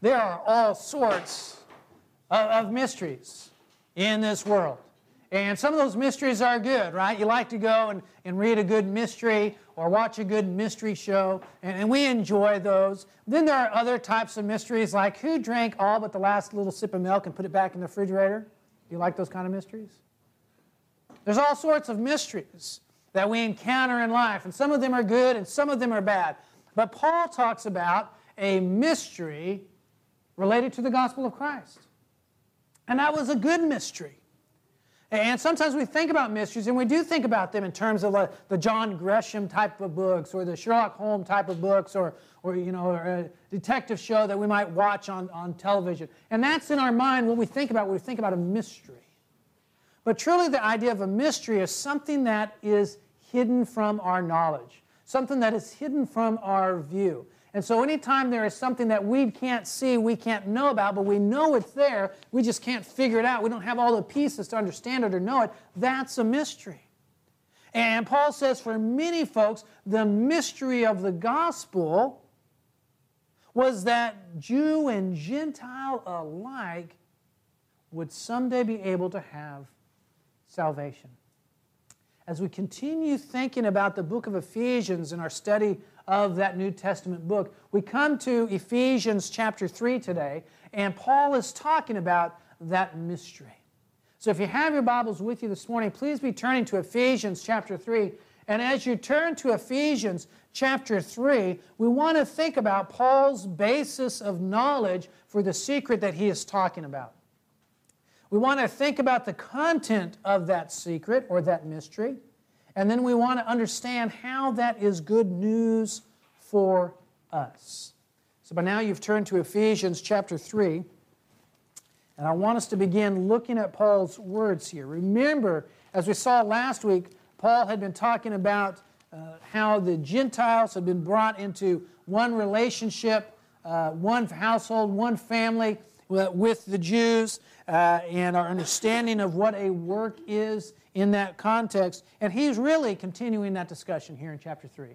There are all sorts of, of mysteries in this world. And some of those mysteries are good, right? You like to go and, and read a good mystery or watch a good mystery show, and, and, we enjoy those. Then there are other types of mysteries, like who drank all but the last little sip of milk and put it back in the refrigerator? Do you like those kind of mysteries? There's all sorts of mysteries that we encounter in life, and some of them are good and some of them are bad. But Paul talks about a mystery related to the gospel of Christ. And that was a good mystery. And sometimes we think about mysteries, and we do think about them in terms of the, the John Grisham type of books, or the Sherlock Holmes type of books, or, or you know, or a detective show that we might watch on, on television. And that's in our mind when we think about when we think about a mystery. But truly, the idea of a mystery is something that is hidden from our knowledge, something that is hidden from our view. And so, anytime there is something that we can't see, we can't know about, but we know it's there, we just can't figure it out, we don't have all the pieces to understand it or know it, that's a mystery. And Paul says for many folks, the mystery of the gospel was that Jew and Gentile alike would someday be able to have salvation. As we continue thinking about the book of Ephesians in our study of that New Testament book. We come to Ephesians chapter 3 today, and Paul is talking about that mystery. So if you have your Bibles with you this morning, please be turning to Ephesians chapter 3. And as you turn to Ephesians chapter 3, we want to think about Paul's basis of knowledge for the secret that he is talking about. We want to think about the content of that secret or that mystery. And then we want to understand how that is good news for us. So by now you've turned to Ephesians chapter 3. And I want us to begin looking at Paul's words here. Remember, as we saw last week, Paul had been talking about uh, how the Gentiles had been brought into one relationship, uh, one household, one family with the Jews, uh, and our understanding of what a work is in that context. And he's really continuing that discussion here in chapter 3.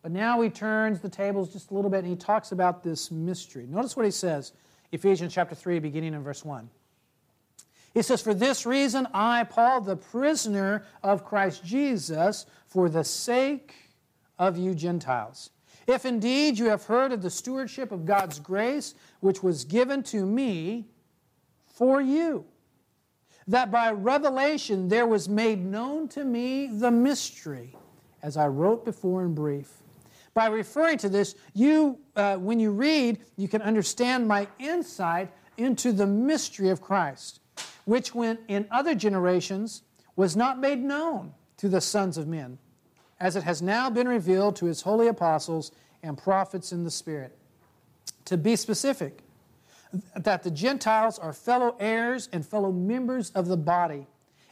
But now he turns the tables just a little bit and he talks about this mystery. Notice what he says, Ephesians chapter 3, beginning in verse 1. He says, For this reason, I, Paul, the prisoner of Christ Jesus, for the sake of you Gentiles. If indeed you have heard of the stewardship of God's grace, which was given to me for you that by revelation there was made known to me the mystery, as I wrote before in brief. By referring to this, you, uh, when you read, you can understand my insight into the mystery of Christ, which, when in other generations, was not made known to the sons of men, as it has now been revealed to his holy apostles and prophets in the Spirit. To be specific, that the Gentiles are fellow heirs and fellow members of the body,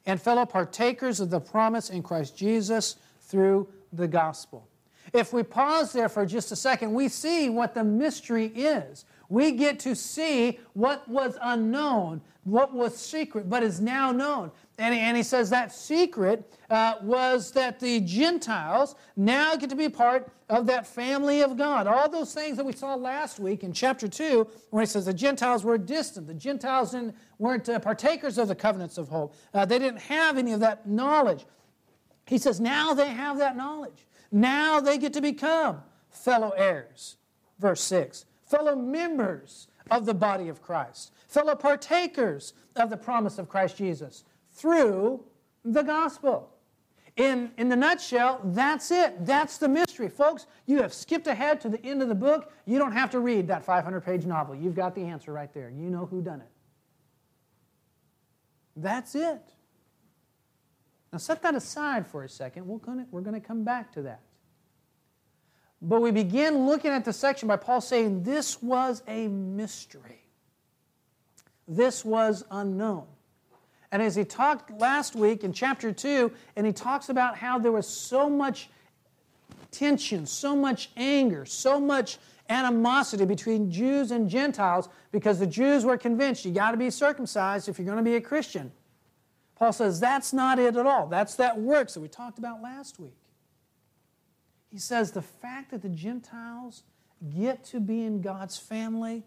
and fellow partakers of the promise in Christ Jesus through the gospel. If we pause there for just a second, we see what the mystery is. We get to see what was unknown, what was secret, but is now known. And, and he says that secret uh, was that the Gentiles now get to be part of that family of God. All those things that we saw last week in chapter 2, where he says the Gentiles were distant, the Gentiles weren't uh, partakers of the covenants of hope, uh, they didn't have any of that knowledge. He says now they have that knowledge. Now they get to become fellow heirs. Verse 6 fellow members of the body of Christ, fellow partakers of the promise of Christ Jesus through the gospel. In, in the nutshell, that's it. That's the mystery. Folks, you have skipped ahead to the end of the book. You don't have to read that 500 page novel. You've got the answer right there. You know who done it. That's it. Now set that aside for a second. We're going we're to come back to that. But we begin looking at the section by Paul saying this was a mystery. This was unknown. And as he talked last week in chapter 2, and he talks about how there was so much tension, so much anger, so much animosity between Jews and Gentiles because the Jews were convinced you got to be circumcised if you're going to be a Christian. Paul says that's not it at all. That's that works that we talked about last week. He says the fact that the Gentiles get to be in God's family,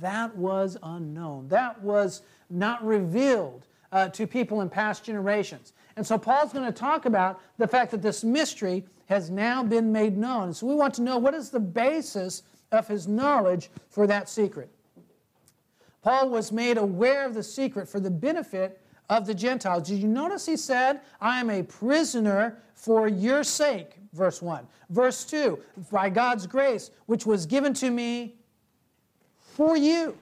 that was unknown. That was not revealed uh, to people in past generations. And so Paul's going to talk about the fact that this mystery has now been made known. So we want to know what is the basis of his knowledge for that secret. Paul was made aware of the secret for the benefit of the Gentiles. Did you notice he said, I am a prisoner for your sake, verse 1. Verse 2, by God's grace, which was given to me for you,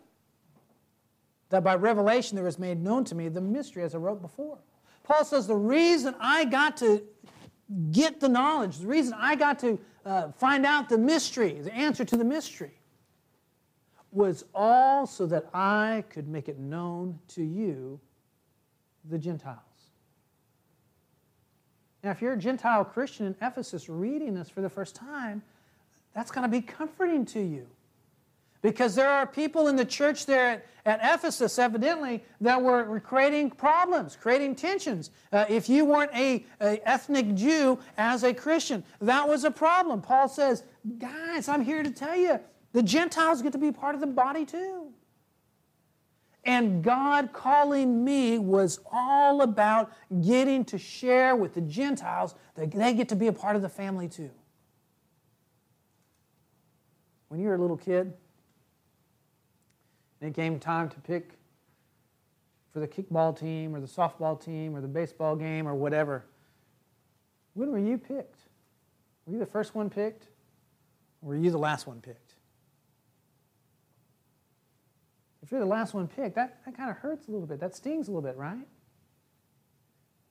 that by revelation there was made known to me the mystery as I wrote before. Paul says, The reason I got to get the knowledge, the reason I got to uh, find out the mystery, the answer to the mystery, was all so that I could make it known to you the Gentiles. Now, if you're a Gentile Christian in Ephesus reading this for the first time, that's going to be comforting to you. Because there are people in the church there at, at Ephesus, evidently, that were, creating problems, creating tensions. Uh, if you weren't a, a ethnic Jew as a Christian, that was a problem. Paul says, guys, I'm here to tell you, the Gentiles get to be part of the body too. And God calling me was all about getting to share with the Gentiles that they get to be a part of the family too. When you were a little kid, and it came time to pick for the kickball team or the softball team or the baseball game or whatever, when were you picked? Were you the first one picked? Or were you the last one picked? If you're the last one picked, that, that kind of hurts a little bit. That stings a little bit, right?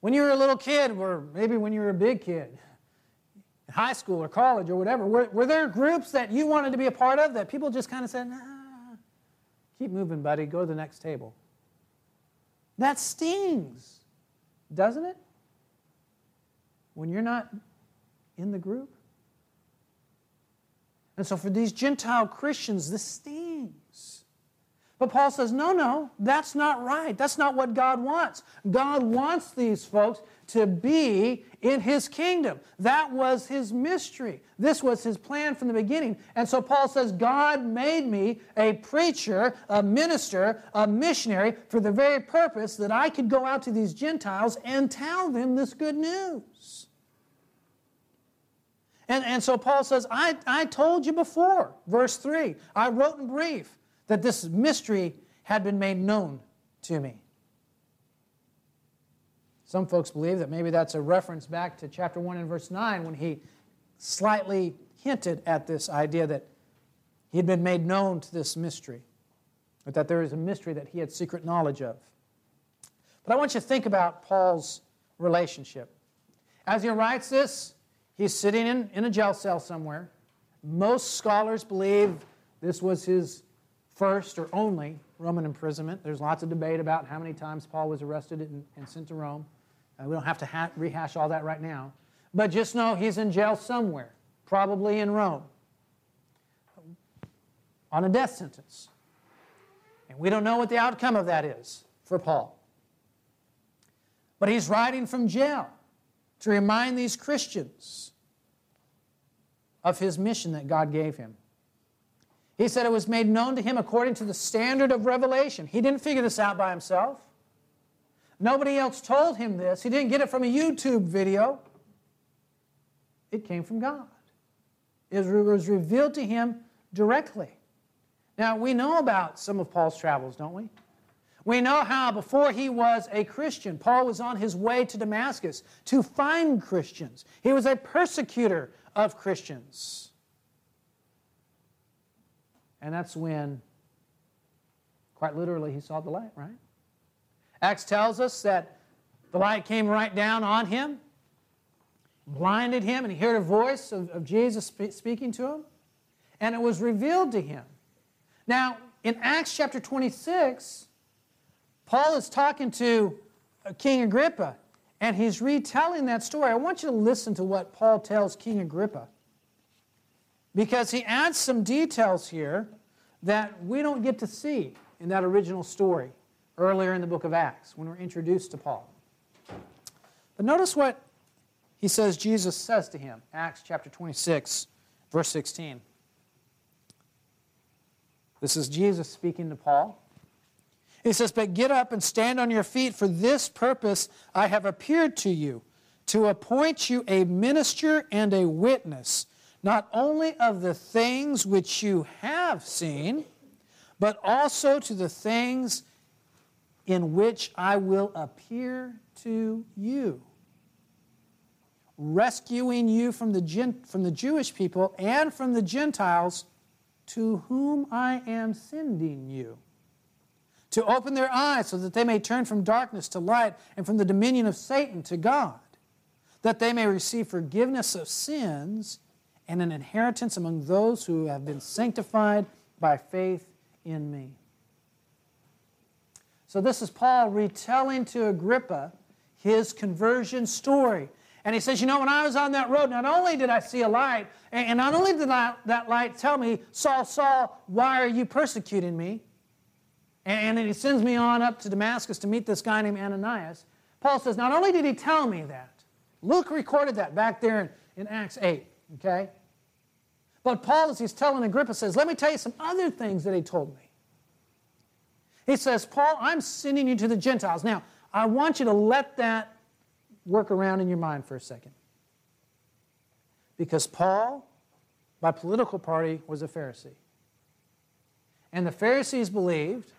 When you were a little kid, or maybe when you were a big kid, in high school or college or whatever, were, were there groups that you wanted to be a part of that people just kind of said, nah, keep moving, buddy, go to the next table? That stings, doesn't it? When you're not in the group. And so for these Gentile Christians, this stings. But Paul says, no, no, that's not right. That's not what God wants. God wants these folks to be in his kingdom. That was his mystery. This was his plan from the beginning. And so Paul says, God made me a preacher, a minister, a missionary for the very purpose that I could go out to these Gentiles and tell them this good news. And, and so Paul says, I, I told you before, verse 3, I wrote in brief that this mystery had been made known to me. Some folks believe that maybe that's a reference back to chapter 1 and verse 9 when he slightly hinted at this idea that he had been made known to this mystery, but that there is a mystery that he had secret knowledge of. But I want you to think about Paul's relationship. As he writes this, he's sitting in, in a jail cell somewhere. Most scholars believe this was his first or only Roman imprisonment. There's lots of debate about how many times Paul was arrested and, and sent to Rome. Uh, we don't have to ha- rehash all that right now. But just know he's in jail somewhere, probably in Rome, on a death sentence. And we don't know what the outcome of that is for Paul. But he's writing from jail to remind these Christians of his mission that God gave him. He said it was made known to him according to the standard of revelation. He didn't figure this out by himself. Nobody else told him this. He didn't get it from a YouTube video. It came from God. It was revealed to him directly. Now, we know about some of Paul's travels, don't we? We know how before he was a Christian, Paul was on his way to Damascus to find Christians. He was a persecutor of Christians. And that's when, quite literally, he saw the light, right? Acts tells us that the light came right down on him, blinded him, and he heard a voice of, of Jesus speaking to him, and it was revealed to him. Now, in Acts chapter 26, Paul is talking to uh, King Agrippa, and he's retelling that story. I want you to listen to what Paul tells King Agrippa because he adds some details here that we don't get to see in that original story earlier in the book of Acts when we're introduced to Paul. But notice what he says Jesus says to him, Acts chapter 26, verse 16. This is Jesus speaking to Paul. He says, But get up and stand on your feet. For this purpose I have appeared to you, to appoint you a minister and a witness, not only of the things which you have seen, but also to the things in which I will appear to you, rescuing you from the, from the Jewish people and from the Gentiles to whom I am sending you to open their eyes so that they may turn from darkness to light and from the dominion of Satan to God, that they may receive forgiveness of sins and an inheritance among those who have been sanctified by faith in me. So, this is Paul retelling to Agrippa his conversion story. And he says, You know, when I was on that road, not only did I see a light, and not only did that light tell me, Saul, Saul, why are you persecuting me? And then he sends me on up to Damascus to meet this guy named Ananias. Paul says, Not only did he tell me that, Luke recorded that back there in, in Acts 8, okay? But Paul, as he's telling Agrippa, says, Let me tell you some other things that he told me. He says, Paul, I'm sending you to the Gentiles. Now, I want you to let that work around in your mind for a second. Because Paul, by political party, was a Pharisee. And the Pharisees believed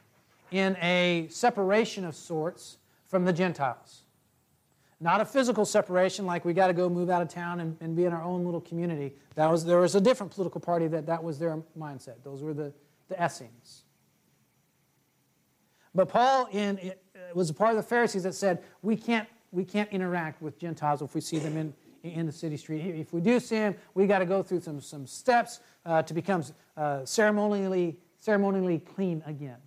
in a separation of sorts from the Gentiles. Not a physical separation like we got to go move out of town and, and, be in our own little community. That was, there was a different political party that that was their mindset. Those were the, the Essenes. But Paul in, it, was a part of the Pharisees that said, we can't, we can't interact with Gentiles if we see them in, in the city street. If we do see them, we got to go through some, some steps uh, to become uh, ceremonially, ceremonially clean again.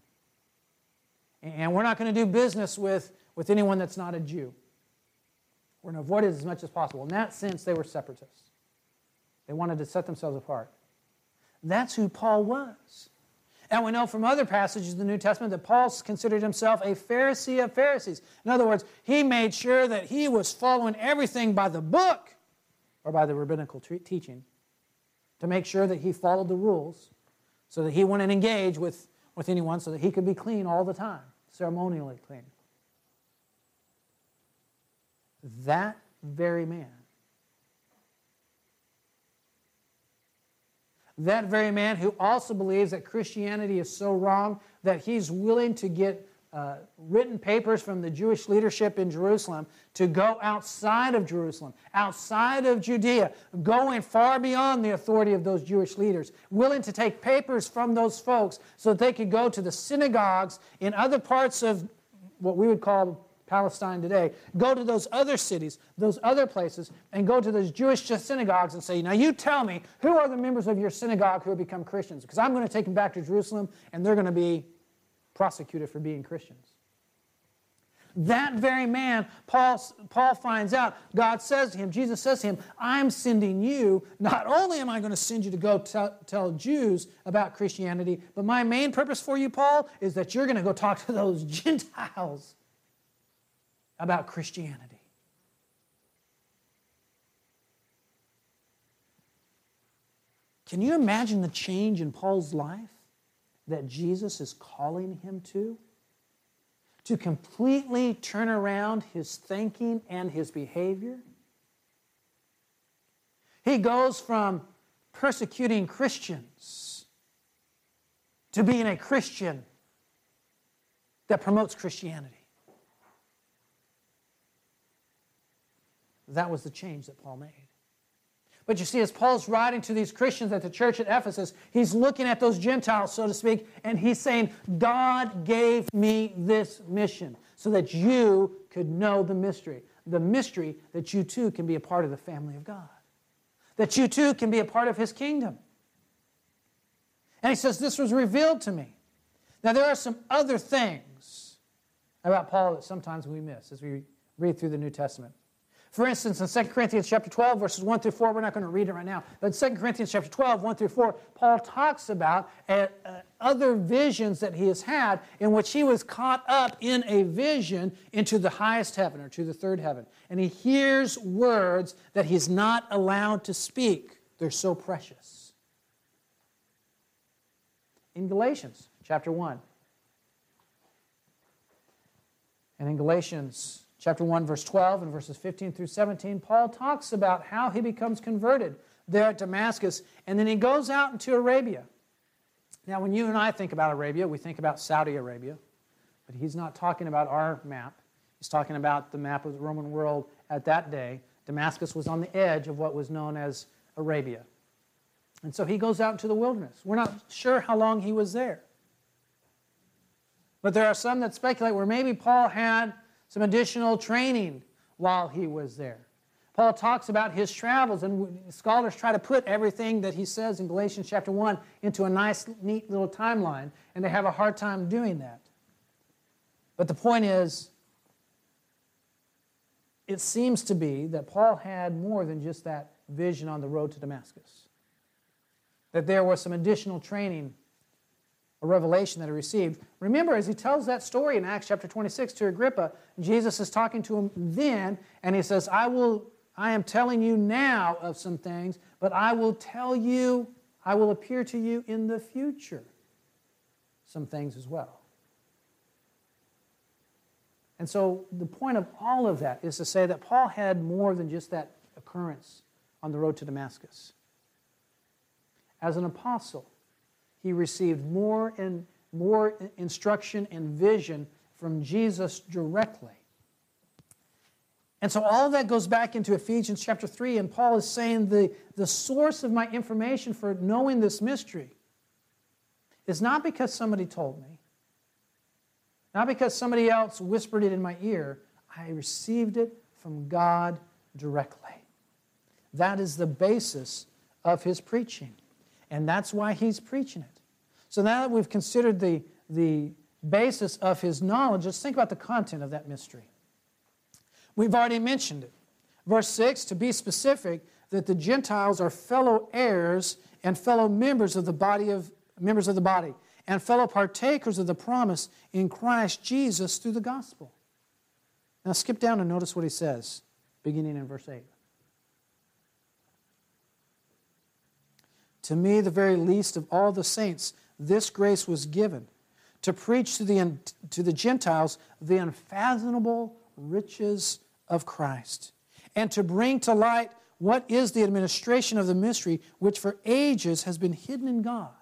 And we're not going to do business with, with anyone that's not a Jew. We're going to avoid it as much as possible. In that sense, they were separatists. They wanted to set themselves apart. That's who Paul was. And we know from other passages in the New Testament that Paul considered himself a Pharisee of Pharisees. In other words, he made sure that he was following everything by the book or by the rabbinical teaching to make sure that he followed the rules so that he wouldn't engage with, with anyone so that he could be clean all the time ceremonially clean. That very man, that very man who also believes that Christianity is so wrong that he's willing to get uh, written papers from the Jewish leadership in Jerusalem to go outside of Jerusalem, outside of Judea, going far beyond the authority of those Jewish leaders, willing to take papers from those folks so that they could go to the synagogues in other parts of what we would call Palestine today, go to those other cities, those other places, and go to those Jewish synagogues and say, Now you tell me, who are the members of your synagogue who have become Christians? Because I'm going to take them back to Jerusalem and they're going to be prosecuted for being Christians. That very man, Paul, Paul finds out, God says to him, Jesus says to him, I'm sending you. Not only am I going to send you to go tell, tell Jews about Christianity, but my main purpose for you, Paul, is that you're going to go talk to those Gentiles about Christianity. Can you imagine the change in Paul's life? that Jesus is calling him to? To completely turn around his thinking and his behavior? He goes from persecuting Christians to being a Christian that promotes Christianity. That was the change that Paul made. But you see, as Paul's writing to these Christians at the church at Ephesus, he's looking at those Gentiles, so to speak, and he's saying, God gave me this mission so that you could know the mystery. The mystery that you too can be a part of the family of God, that you too can be a part of his kingdom. And he says, This was revealed to me. Now, there are some other things about Paul that sometimes we miss as we read through the New Testament. For instance, in 2 Corinthians chapter 12, verses 1 through 4, we're not going to read it right now, but in 2 Corinthians chapter 12, 1 through 4, Paul talks about uh, uh, other visions that he has had in which he was caught up in a vision into the highest heaven or to the third heaven. And he hears words that he's not allowed to speak. They're so precious. in Galatians chapter 1. And in Galatians chapter 1, verse 12, and verses 15 through 17, Paul talks about how he becomes converted there at Damascus, and then he goes out into Arabia. Now, when you and I think about Arabia, we think about Saudi Arabia, but he's not talking about our map. He's talking about the map of the Roman world at that day. Damascus was on the edge of what was known as Arabia. And so he goes out into the wilderness. We're not sure how long he was there. But there are some that speculate where maybe Paul had some additional training while he was there. Paul talks about his travels, and scholars try to put everything that he says in Galatians chapter 1 into a nice, neat little timeline, and they have a hard time doing that. But the point is, it seems to be that Paul had more than just that vision on the road to Damascus. That there was some additional training, a revelation that he received. Remember, as he tells that story in Acts chapter 26 to Agrippa, Jesus is talking to him then, and he says, I will I am telling you now of some things, but I will tell you, I will appear to you in the future some things as well. And so the point of all of that is to say that Paul had more than just that occurrence on the road to Damascus. As an apostle, he received more and more instruction and vision from Jesus directly. And so all that goes back into Ephesians chapter 3, and Paul is saying the, the source of my information for knowing this mystery is not because somebody told me, not because somebody else whispered it in my ear. I received it from God directly. That is the basis of his preaching. And that's why he's preaching it. So now that we've considered the, the basis of his knowledge, let's think about the content of that mystery. We've already mentioned it. Verse 6, to be specific, that the Gentiles are fellow heirs and fellow members of the body of members of the body and fellow partakers of the promise in Christ Jesus through the gospel. Now skip down and notice what he says, beginning in verse 8. To me, the very least of all the saints, this grace was given to preach to the, to the Gentiles the unfathomable riches of Christ, and to bring to light what is the administration of the mystery which for ages has been hidden in God,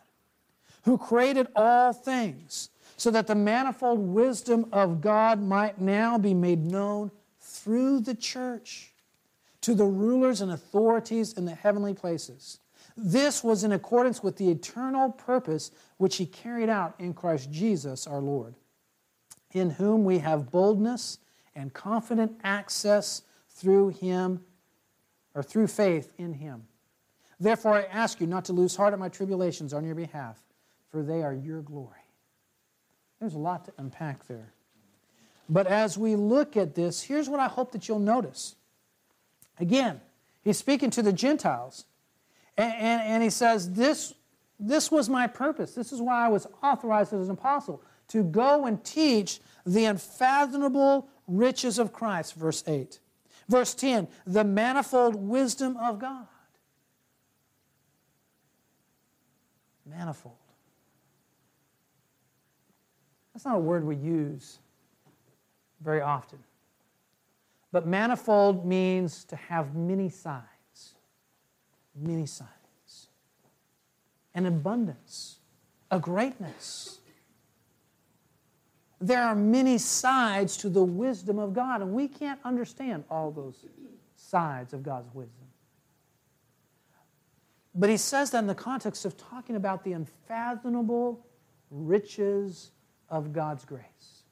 who created all things, so that the manifold wisdom of God might now be made known through the church to the rulers and authorities in the heavenly places. This was in accordance with the eternal purpose which He carried out in Christ Jesus our Lord, in whom we have boldness and confident access through him or through faith in him. Therefore, I ask you not to lose heart at my tribulations on your behalf, for they are your glory. There's a lot to unpack there. But as we look at this, here's what I hope that you'll notice. Again, he's speaking to the Gentiles, and, and, and he says, this, this was my purpose. This is why I was authorized as an apostle to go and teach the unfathomable riches of Christ, verse 8. Verse 10, the manifold wisdom of God. Manifold. That's not a word we use very often. But manifold means to have many sides, many sides, an abundance, a greatness there are many sides to the wisdom of God, and we can't understand all those sides of God's wisdom. But he says that in the context of talking about the unfathomable riches of God's grace.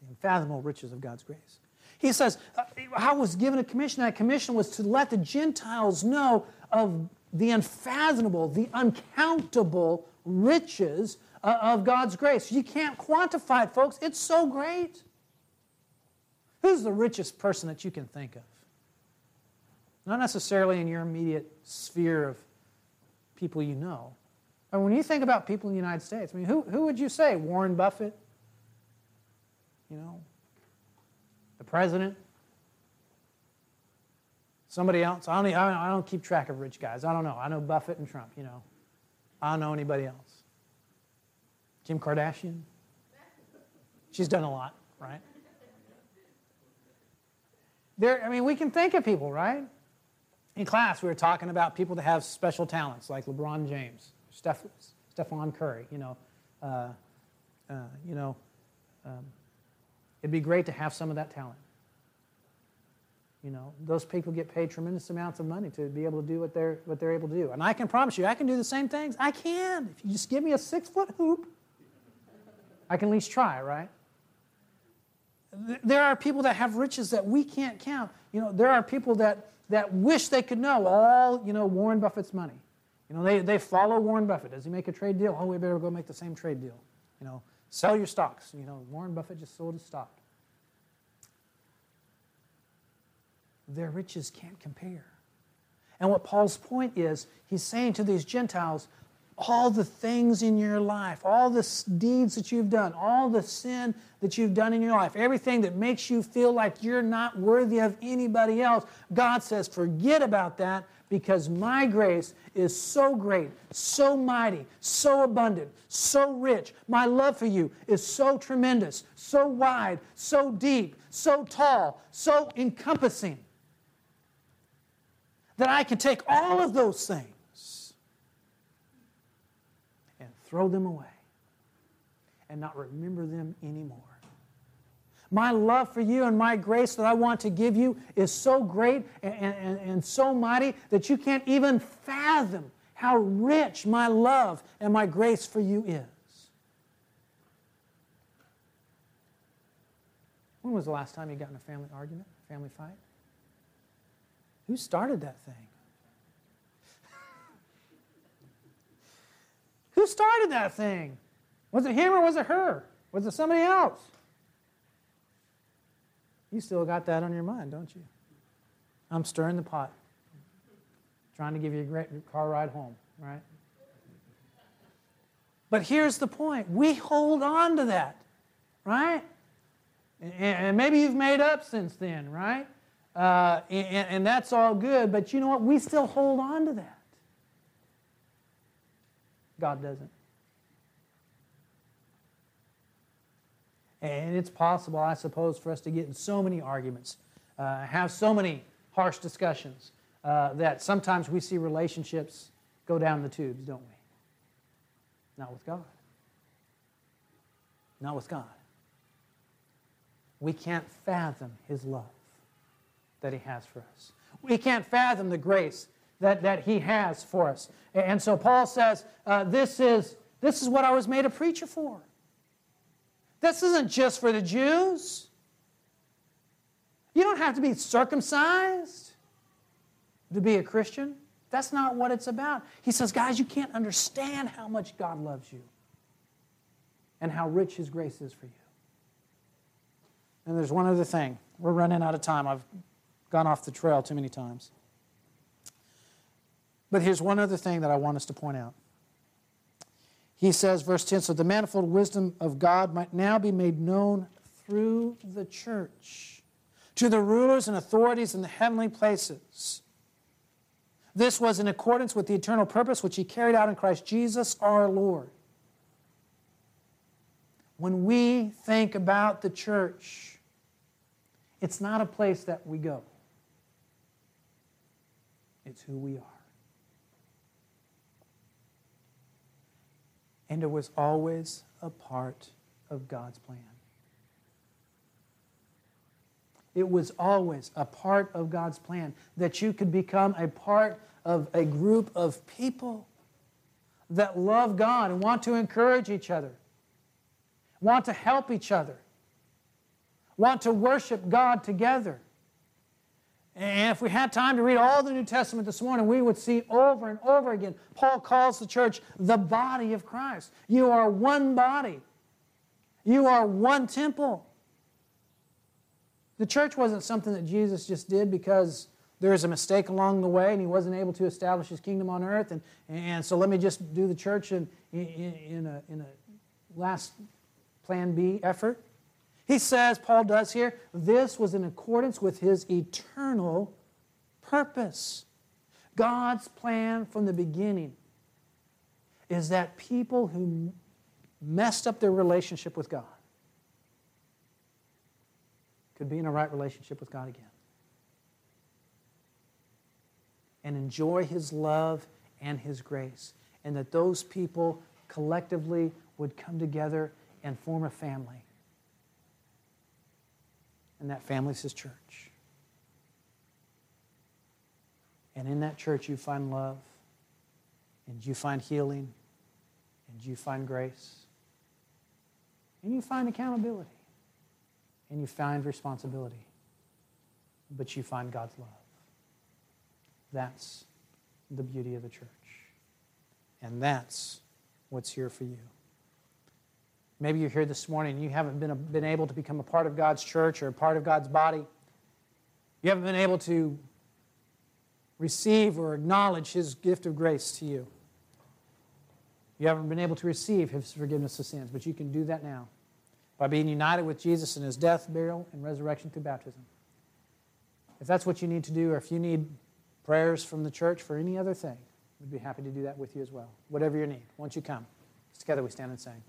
The unfathomable riches of God's grace. He says, uh, I was given a commission. That commission was to let the Gentiles know of the unfathomable, the uncountable riches uh, of God's grace. You can't quantify it, folks. It's so great. Who's the richest person that you can think of? Not necessarily in your immediate sphere of people you know. Mean, when you think about people in the United States, I mean, who, who would you say? Warren Buffett? You know? President? Somebody else? I don't, I don't keep track of rich guys. I don't know. I know Buffett and Trump, you know. I don't know anybody else. Kim Kardashian? She's done a lot, right? There, I mean, we can think of people, right? In class, we were talking about people that have special talents, like LeBron James, Steph, Stephen Curry. You know, uh, uh, you know, um, it'd be great to have some of that talent. You know, those people get paid tremendous amounts of money to be able to do what they're, what they're able to do. And I can promise you, I can do the same things. I can. If you just give me a six foot hoop, I can at least try, right? There are people that have riches that we can't count. You know, there are people that, that wish they could know all, you know, Warren Buffett's money. You know, they, they follow Warren Buffett. Does he make a trade deal? Oh, we better go make the same trade deal. You know, sell your stocks. You know, Warren Buffett just sold his stock. their riches can't compare. And what Paul's point is, he's saying to these Gentiles, all the things in your life, all the deeds that you've done, all the sin that you've done in your life, everything that makes you feel like you're not worthy of anybody else, God says, forget about that because my grace is so great, so mighty, so abundant, so rich. My love for you is so tremendous, so wide, so deep, so tall, so encompassing that I can take all of those things and throw them away and not remember them anymore. My love for you and my grace that I want to give you is so great and, and, and so mighty that you can't even fathom how rich my love and my grace for you is. When was the last time you got in a family argument, family fight? Who started that thing? Who started that thing? Was it him or was it her? Was it somebody else? You still got that on your mind, don't you? I'm stirring the pot, trying to give you a great car ride home, right? But here's the point we hold on to that, right? And maybe you've made up since then, right? Uh, and, and that's all good, but you know what? We still hold on to that. God doesn't. And it's possible, I suppose, for us to get in so many arguments, uh, have so many harsh discussions, uh, that sometimes we see relationships go down the tubes, don't we? Not with God. Not with God. We can't fathom His love that He has for us. We can't fathom the grace that, that He has for us. And so Paul says, uh, this, is, this is what I was made a preacher for. This isn't just for the Jews. You don't have to be circumcised to be a Christian. That's not what it's about. He says, guys, you can't understand how much God loves you and how rich His grace is for you. And there's one other thing. We're running out of time. I've gone off the trail too many times. But here's one other thing that I want us to point out. He says, verse 10 So the manifold wisdom of God might now be made known through the church to the rulers and authorities in the heavenly places. This was in accordance with the eternal purpose which he carried out in Christ Jesus our Lord. When we think about the church, it's not a place that we go, it's who we are. And it was always a part of God's plan. It was always a part of God's plan that you could become a part of a group of people that love God and want to encourage each other, want to help each other, want to worship God together. And if we had time to read all the New Testament this morning, we would see over and over again, Paul calls the church the body of Christ. You are one body, you are one temple. The church wasn't something that Jesus just did because there was a mistake along the way and he wasn't able to establish his kingdom on earth. And, and so let me just do the church in, in, in, a, in a last plan B effort. He says, Paul does here, this was in accordance with his eternal purpose. God's plan from the beginning. is that people who messed up their relationship with God could be in a right relationship with God again. And enjoy His love and His grace. And that those people collectively would come together and form a family. And that family is His church. And in that church, you find love, and you find healing, and you find grace, and you find accountability, and you find responsibility, but you find God's love. That's the beauty of the church. And that's what's here for you. Maybe you're here this morning and you haven't been, been able to become a part of God's church or a part of God's body. You haven't been able to receive or acknowledge His gift of grace to you. You haven't been able to receive His forgiveness of sins, but you can do that now by being united with Jesus in His death, burial, and resurrection through baptism. If that's what you need to do, or if you need prayers from the church for any other thing, we'd be happy to do that with you as well. Whatever your need, once you come. Together we stand and sing.